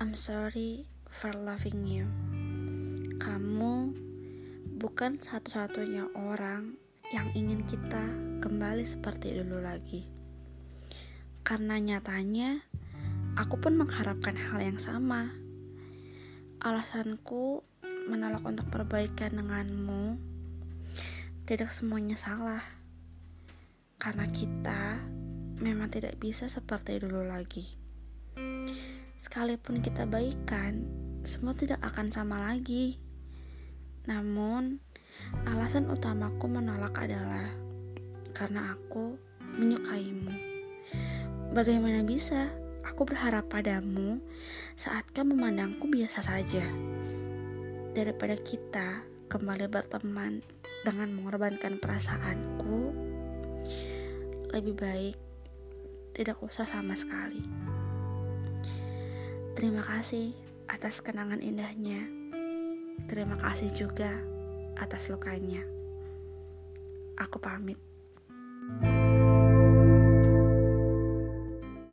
I'm sorry for loving you. Kamu bukan satu-satunya orang yang ingin kita kembali seperti dulu lagi. Karena nyatanya, aku pun mengharapkan hal yang sama. Alasanku menolak untuk perbaikan denganmu tidak semuanya salah. Karena kita memang tidak bisa seperti dulu lagi. Sekalipun kita baikan, semua tidak akan sama lagi. Namun, alasan utamaku menolak adalah karena aku menyukaimu. Bagaimana bisa aku berharap padamu saat kau memandangku biasa saja? Daripada kita kembali berteman dengan mengorbankan perasaanku, lebih baik tidak usah sama sekali. Terima kasih atas kenangan indahnya. Terima kasih juga atas lukanya. Aku pamit.